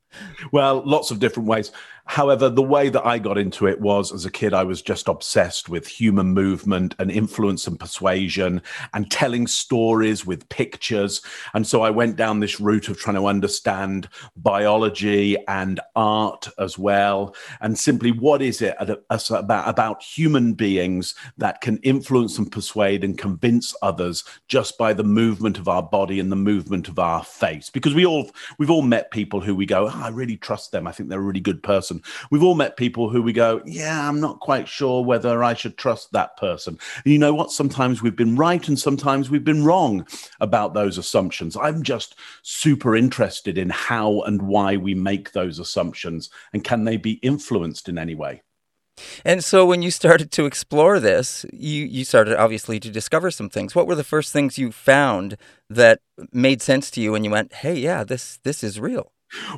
Well, lots of different ways. However, the way that I got into it was as a kid, I was just obsessed with human movement and influence and persuasion and telling stories with pictures. And so I went down this route of trying to understand biology and art as well. And simply, what is it about, about human beings that can influence and persuade and convince others just by the movement of our body and the movement of our face? Because we all, we've all met people who we go, oh, I really trust them. I think they're a really good person We've all met people who we go, yeah, I'm not quite sure whether I should trust that person. And you know what? Sometimes we've been right and sometimes we've been wrong about those assumptions. I'm just super interested in how and why we make those assumptions and can they be influenced in any way? And so when you started to explore this, you, you started obviously to discover some things. What were the first things you found that made sense to you and you went, hey, yeah, this this is real?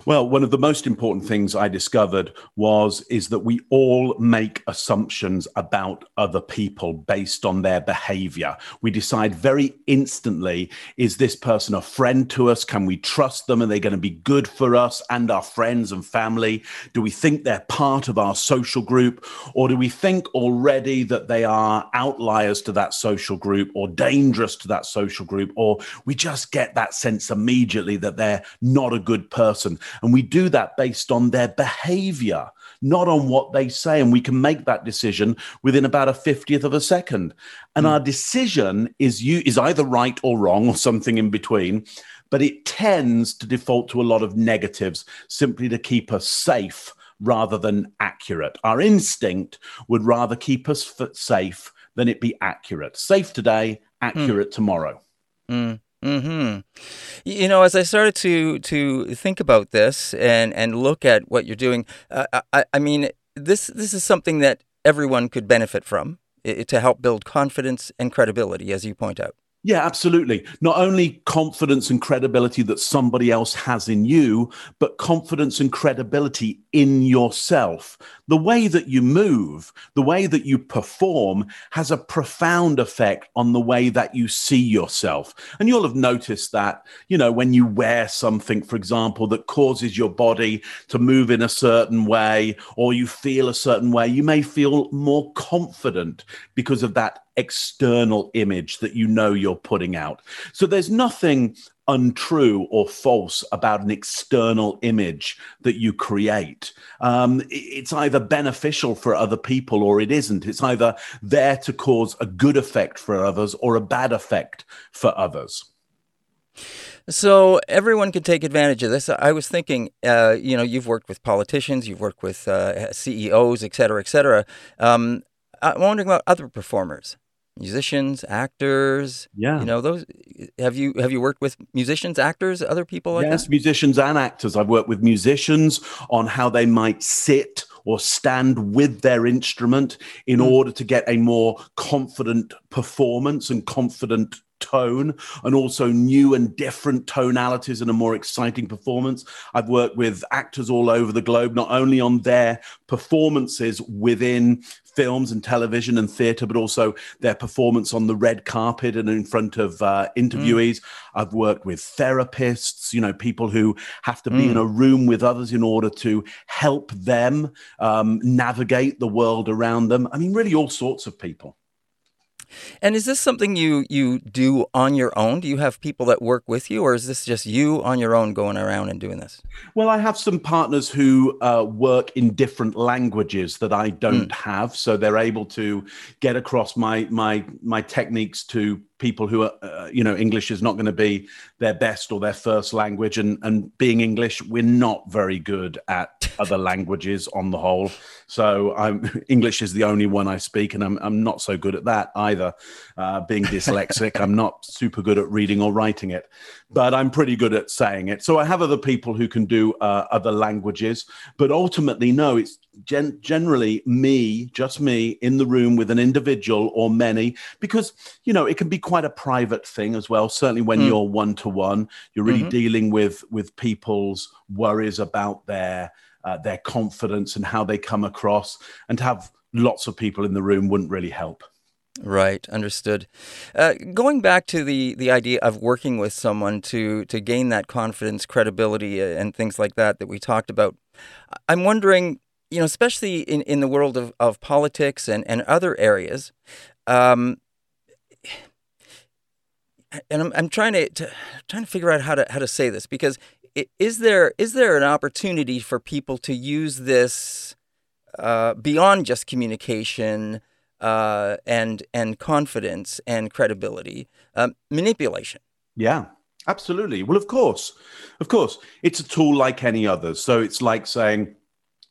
Well, one of the most important things I discovered was is that we all make assumptions about other people based on their behavior. We decide very instantly is this person a friend to us? Can we trust them? Are they going to be good for us and our friends and family? Do we think they're part of our social group or do we think already that they are outliers to that social group or dangerous to that social group or we just get that sense immediately that they're not a good person person. And we do that based on their behavior, not on what they say. And we can make that decision within about a 50th of a second. And mm. our decision is, you, is either right or wrong or something in between. But it tends to default to a lot of negatives simply to keep us safe rather than accurate. Our instinct would rather keep us safe than it be accurate. Safe today, accurate mm. tomorrow. Mm. Hmm. You know, as I started to to think about this and and look at what you're doing, uh, I, I mean, this this is something that everyone could benefit from it, to help build confidence and credibility, as you point out. Yeah, absolutely. Not only confidence and credibility that somebody else has in you, but confidence and credibility in yourself. The way that you move, the way that you perform has a profound effect on the way that you see yourself. And you'll have noticed that, you know, when you wear something, for example, that causes your body to move in a certain way or you feel a certain way, you may feel more confident because of that external image that you know you're putting out. So there's nothing untrue or false about an external image that you create. Um, it's either beneficial for other people or it isn't. It's either there to cause a good effect for others or a bad effect for others. So everyone can take advantage of this. I was thinking, uh, you know, you've worked with politicians, you've worked with uh, CEOs, et cetera, et cetera. Um, I'm wondering about other performers musicians, actors. Yeah, you know those. Have you have you worked with musicians, actors, other people like yes, that? musicians and actors. I've worked with musicians on how they might sit or stand with their instrument in mm. order to get a more confident performance and confident tone and also new and different tonalities and a more exciting performance. I've worked with actors all over the globe, not only on their performances within films and television and theatre, but also their performance on the red carpet and in front of uh, interviewees. Mm. I've worked with therapists, you know, people who have to be mm. in a room with others in order to help them um, navigate the world around them. I mean, really, all sorts of people. And is this something you you do on your own? Do you have people that work with you, or is this just you on your own going around and doing this? Well, I have some partners who uh, work in different languages that I don't mm. have, so they're able to get across my my my techniques to people who are, uh, you know, English is not going to be their best or their first language. And, and being English, we're not very good at other languages on the whole. So I'm, English is the only one I speak, and I'm, I'm not so good at that either. Uh, being dyslexic, I'm not super good at reading or writing it, but I'm pretty good at saying it. So I have other people who can do uh, other languages, but ultimately, no, it's gen- generally me, just me, in the room with an individual or many, because you know it can be quite a private thing as well. Certainly when mm. you're one to one, you're really mm-hmm. dealing with with people's worries about their uh, their confidence and how they come across, and to have lots of people in the room wouldn't really help. Right, understood. Uh, going back to the the idea of working with someone to to gain that confidence, credibility, uh, and things like that that we talked about, I'm wondering you know, especially in, in the world of, of politics and, and other areas, um, and I'm, I'm trying to, to, trying to figure out how to how to say this because is there is there an opportunity for people to use this uh, beyond just communication uh, and and confidence and credibility um, manipulation? Yeah, absolutely. Well, of course, of course, it's a tool like any other. So it's like saying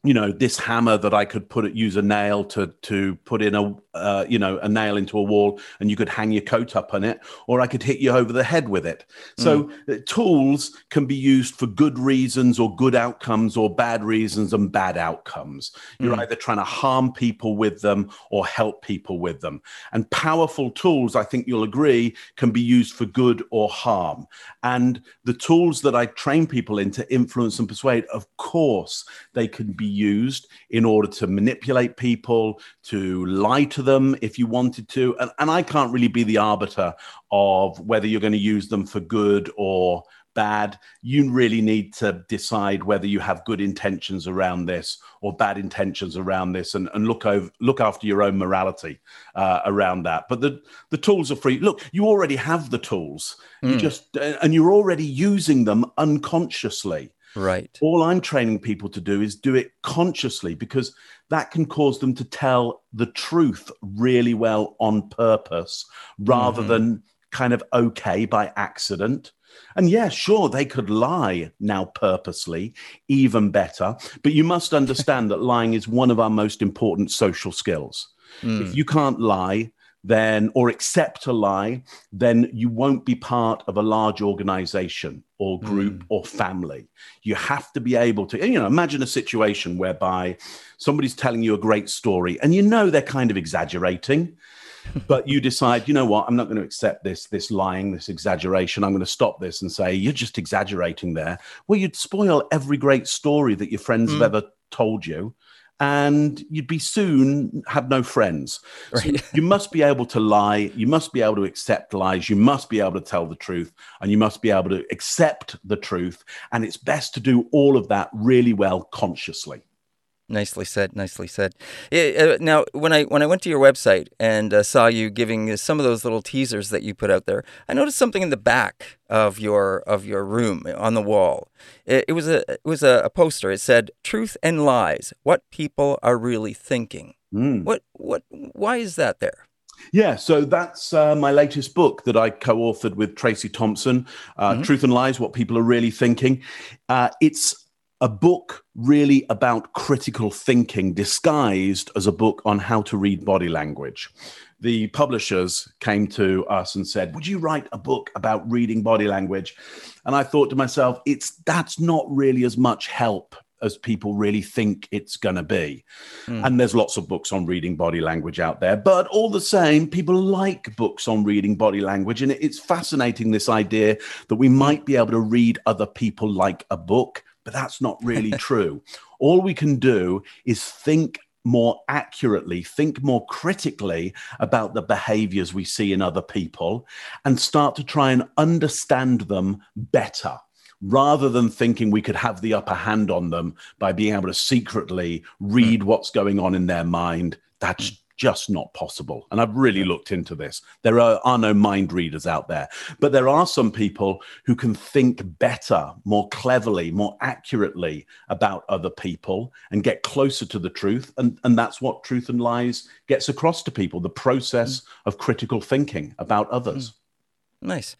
you know this hammer that i could put it use a nail to to put in a uh, you know a nail into a wall and you could hang your coat up on it or i could hit you over the head with it so mm. tools can be used for good reasons or good outcomes or bad reasons and bad outcomes you're mm. either trying to harm people with them or help people with them and powerful tools i think you'll agree can be used for good or harm and the tools that i train people in to influence and persuade of course they can be used in order to manipulate people, to lie to them if you wanted to. And, and I can't really be the arbiter of whether you're going to use them for good or bad. You really need to decide whether you have good intentions around this or bad intentions around this, and, and look over look after your own morality uh, around that. But the the tools are free. Look, you already have the tools. Mm. You hmm. just and you're already using them unconsciously. Right. All I'm training people to do is do it consciously because that can cause them to tell the truth really well on purpose rather mm-hmm. than kind of okay by accident. And yeah, sure, they could lie now purposely, even better. But you must understand that lying is one of our most important social skills. Mm. If you can't lie, then or accept a lie, then you won't be part of a large organization or group mm. or family. You have to be able to, you know, imagine a situation whereby somebody's telling you a great story and you know they're kind of exaggerating. but you decide, you know what, I'm not going to accept this, this lying, this exaggeration. I'm going to stop this and say, you're just exaggerating there. Well, you'd spoil every great story that your friends mm. have ever told you and you'd be soon have no friends. Right. So you must be able to lie. You must be able to accept lies. You must be able to tell the truth and you must be able to accept the truth. And it's best to do all of that really well consciously. Nicely said. Nicely said. Uh, now, when I when I went to your website and uh, saw you giving some of those little teasers that you put out there, I noticed something in the back of your of your room on the wall. It, it was a it was a, a, poster. It said "Truth and Lies: What People Are Really Thinking." Mm. What what? Why is that there? Yeah, so that's uh, my latest book that I co authored with Tracey Thomson uh, mm-hmm. Truth and Lies What People Are Really Thinking. Uh, it's a book really about critical thinking disguised as a book on how to read body language. The publishers came to us and said, "Would you write a book about reading body language?" And I thought to myself, "It's that's not really as much help as people really think it's going to be. Mm. And there's lots of books on reading body language out there, but all the same, people like books on reading body language. And it's fascinating this idea that we might be able to read other people like a book, but that's not really true. All we can do is think more accurately, think more critically about the behaviors we see in other people, and start to try and understand them better rather than thinking we could have the upper hand on them by being able to secretly read hmm. what's going on in their mind. That's just not possible. And I've really looked into this. There are, are, no mind readers out there, but there are some people who can think better, more cleverly, more accurately about other people and get closer to the truth. And, and that's what Truth and Lies gets across to people the process mm. of critical thinking about others. Mm. Nice.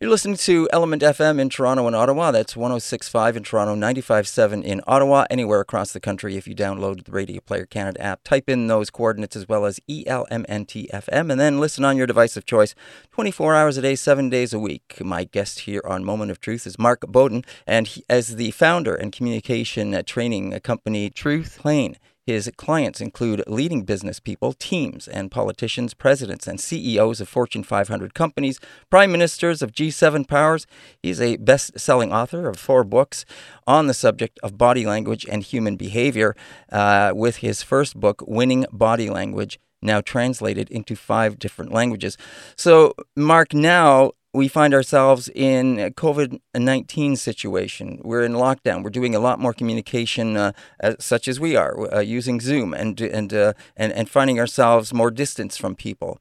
You're listening to Element FM in Toronto and Ottawa. That's 1065 in Toronto, 957 in Ottawa, anywhere across the country. If you download the Radio Player Canada app, type in those coordinates as well as ELMNTFM and then listen on your device of choice 24 hours a day, seven days a week. My guest here on Moment of Truth is Mark Bowden, and he, as the founder and communication uh, training company Truth Plane. His clients include leading business people, teams, and politicians, presidents, and CEOs of Fortune 500 companies, prime ministers of G7 powers. He's a best selling author of four books on the subject of body language and human behavior, uh, with his first book, Winning Body Language now translated into five different languages. So, Mark, now we find ourselves in a COVID 19 situation. We're in lockdown. We're doing a lot more communication, uh, as, such as we are, uh, using Zoom and, and, uh, and, and finding ourselves more distance from people.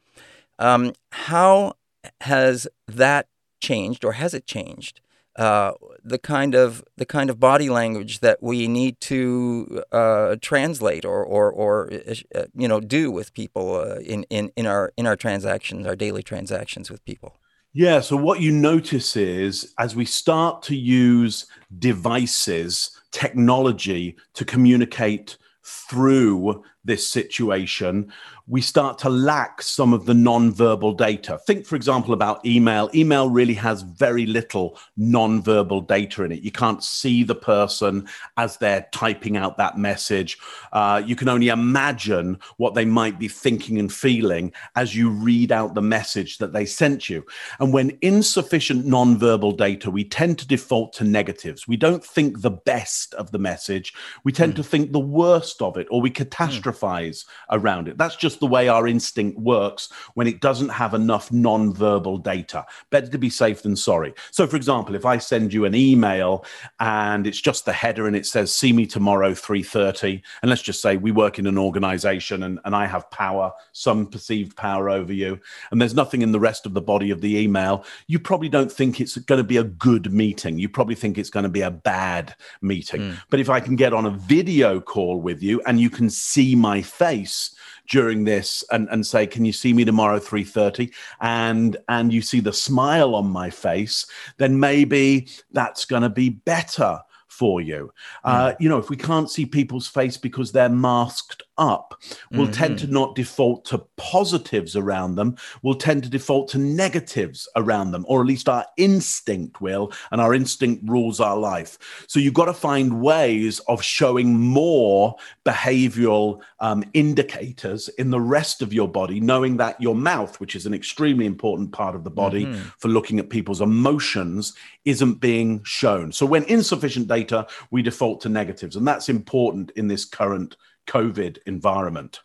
Um, how has that changed, or has it changed? Uh, the kind of the kind of body language that we need to uh, translate or or, or uh, you know do with people uh, in, in, in our in our transactions, our daily transactions with people. Yeah. So what you notice is as we start to use devices, technology to communicate through this situation, we start to lack some of the non-verbal data. Think, for example, about email. Email really has very little non-verbal data in it. You can't see the person as they're typing out that message. Uh, you can only imagine what they might be thinking and feeling as you read out the message that they sent you. And when insufficient non-verbal data, we tend to default to negatives. We don't think the best of the message. We tend mm. to think the worst of it, or we catastrophize mm. around it. That's just the way our instinct works when it doesn't have enough non-verbal data. Better to be safe than sorry. So, for example, if I send you an email and it's just the header and it says "See me tomorrow 3:30," and let's just say we work in an organization and, and I have power, some perceived power over you, and there's nothing in the rest of the body of the email, you probably don't think it's going to be a good meeting. You probably think it's going to be a bad meeting. Mm. But if I can get on a video call with you and you can see my face during this and, and say, "Can you see me tomorrow 3:30?" and and you see the smile on my face, then maybe that's going to be better for you. Uh, you know, if we can't see people's face because they're masked up, we'll mm-hmm. tend to not default to positives around them. We'll tend to default to negatives around them, or at least our instinct will, and our instinct rules our life. So you've got to find ways of showing more behavioral um, indicators in the rest of your body, knowing that your mouth, which is an extremely important part of the body mm-hmm. for looking at people's emotions, isn't being shown. So when insufficient data, we default to negatives. And that's important in this current COVID environment.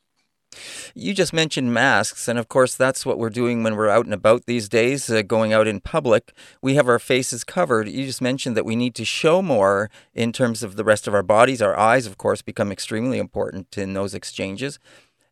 You just mentioned masks, and of course, that's what we're doing when we're out and about these days, uh, going out in public. We have our faces covered. You just mentioned that we need to show more in terms of the rest of our bodies. Our eyes, of course, become extremely important in those exchanges.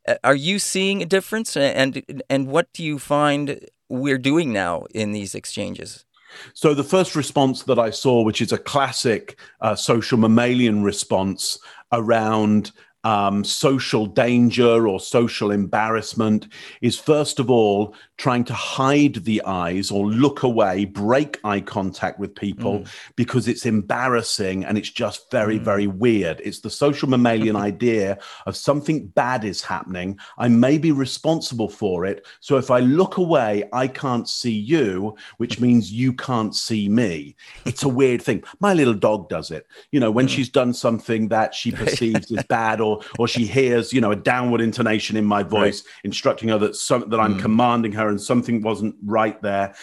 Uh, are you seeing a difference, and and what do you find we're doing now in these exchanges? So the first response that I saw, which is a classic uh, social mammalian response around um, social danger or social embarrassment, is first of all trying to hide the eyes or look away, break eye contact with people mm. because it's embarrassing and it's just very, mm. very weird. It's the social mammalian idea of something bad is happening. I may be responsible for it. So if I look away, I can't see you, which means you can't see me. It's a weird thing. My little dog does it. You know, when mm. she's done something that she perceives as bad or or she hears, you know, a downward intonation in my voice right. instructing her that some that I'm mm. commanding her and something wasn't right there,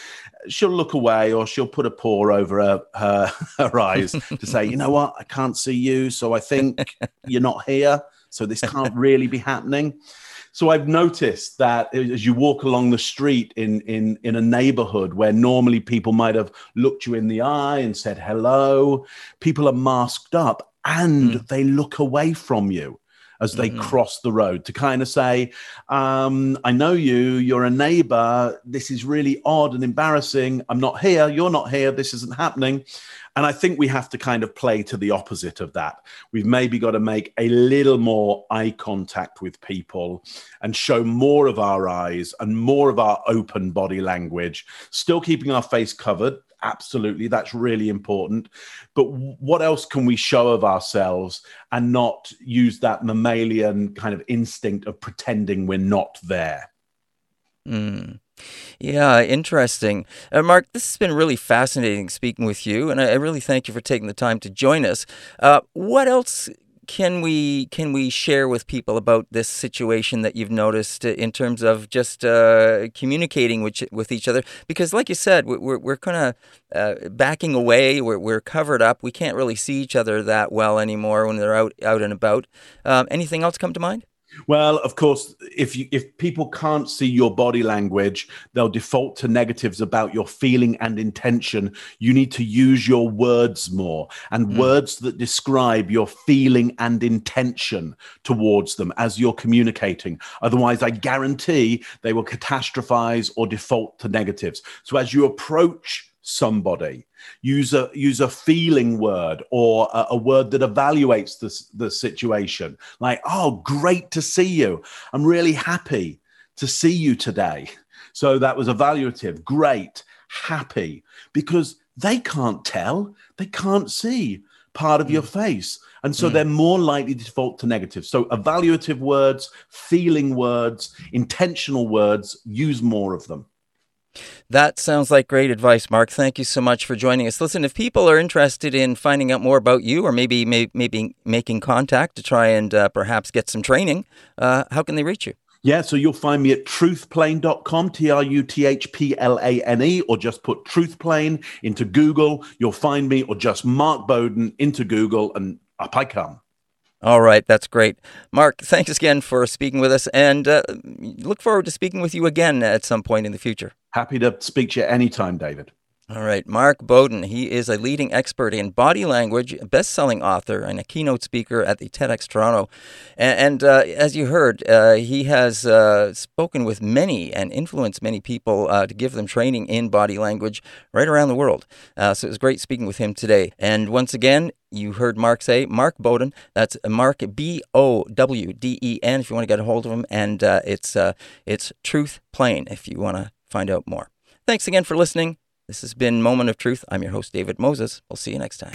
she'll look away or she'll put a paw over her, her, her eyes to say, you know what, I can't see you. So I think you're not here. So this can't really be happening. So I've noticed that as you walk along the street in, in, in a neighborhood where normally people might have looked you in the eye and said hello, people are masked up and mm. they look away from you as they mm-hmm. cross the road to kind of say, um, I know you, you're a neighbor. This is really odd and embarrassing. I'm not here. You're not here. This isn't happening. And I think we have to kind of play to the opposite of that. We've maybe got to make a little more eye contact with people and show more of our eyes and more of our open body language, still keeping our face covered absolutely that's really important but what else can we show of ourselves and not use that mammalian kind of instinct of pretending we're not there mm. Yeah, interesting. Uh, Mark, this has been really fascinating speaking with you, and I, really thank you for taking the time to join us. Uh, what else can we can we share with people about this situation that you've noticed in terms of just uh, communicating with with each other? Because, like you said, we're we're kind of uh, backing away. We're we're covered up. We can't really see each other that well anymore when they're out out and about. Um, anything else come to mind? Well, of course, if you, if people can't see your body language, they'll default to negatives about your feeling and intention. You need to use your words more and mm. words that describe your feeling and intention towards them as you're communicating. Otherwise, I guarantee they will catastrophize or default to negatives. So as you approach somebody. Use a use a feeling word or a, a, word that evaluates the, the situation. Like oh great to see you. I'm really happy to see you today. So that was evaluative. Great. Happy. Because they can't tell. They can't see part of mm. your face. And so mm. they're more likely to default to negative. So evaluative words feeling words intentional words use more of them that sounds like great advice, Mark. Thank you so much for joining us. Listen, if people are interested in finding out more about you or maybe maybe making contact to try and uh, perhaps get some training, uh, how can they reach you? Yeah, so you'll find me at truthplane.com, T R U T H P L A N E, or just put truthplane into Google. You'll find me, or just Mark Bowden into Google, and up I come. All right, that's great. Mark, thanks again for speaking with us and uh, look forward to speaking with you again at some point in the future. Happy to speak to you anytime, David. All right, Mark Bowden. He is a leading expert in body language, best-selling author, and a keynote speaker at the TEDx Toronto. And, and uh, as you heard, uh, he has uh, spoken with many and influenced many people uh, to give them training in body language right around the world. Uh, so it was great speaking with him today. And once again, you heard Mark say, Mark Bowden. That's Mark B O W D E N. If you want to get a hold of him, and uh, it's it's Truth Plane. If you want to find out more. Thanks again for listening. This has been Moment of Truth. I'm your host, David Moses. We'll see you next time.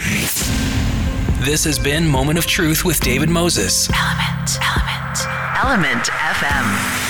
This has been Moment of Truth with David Moses. Element, Element, Element FM.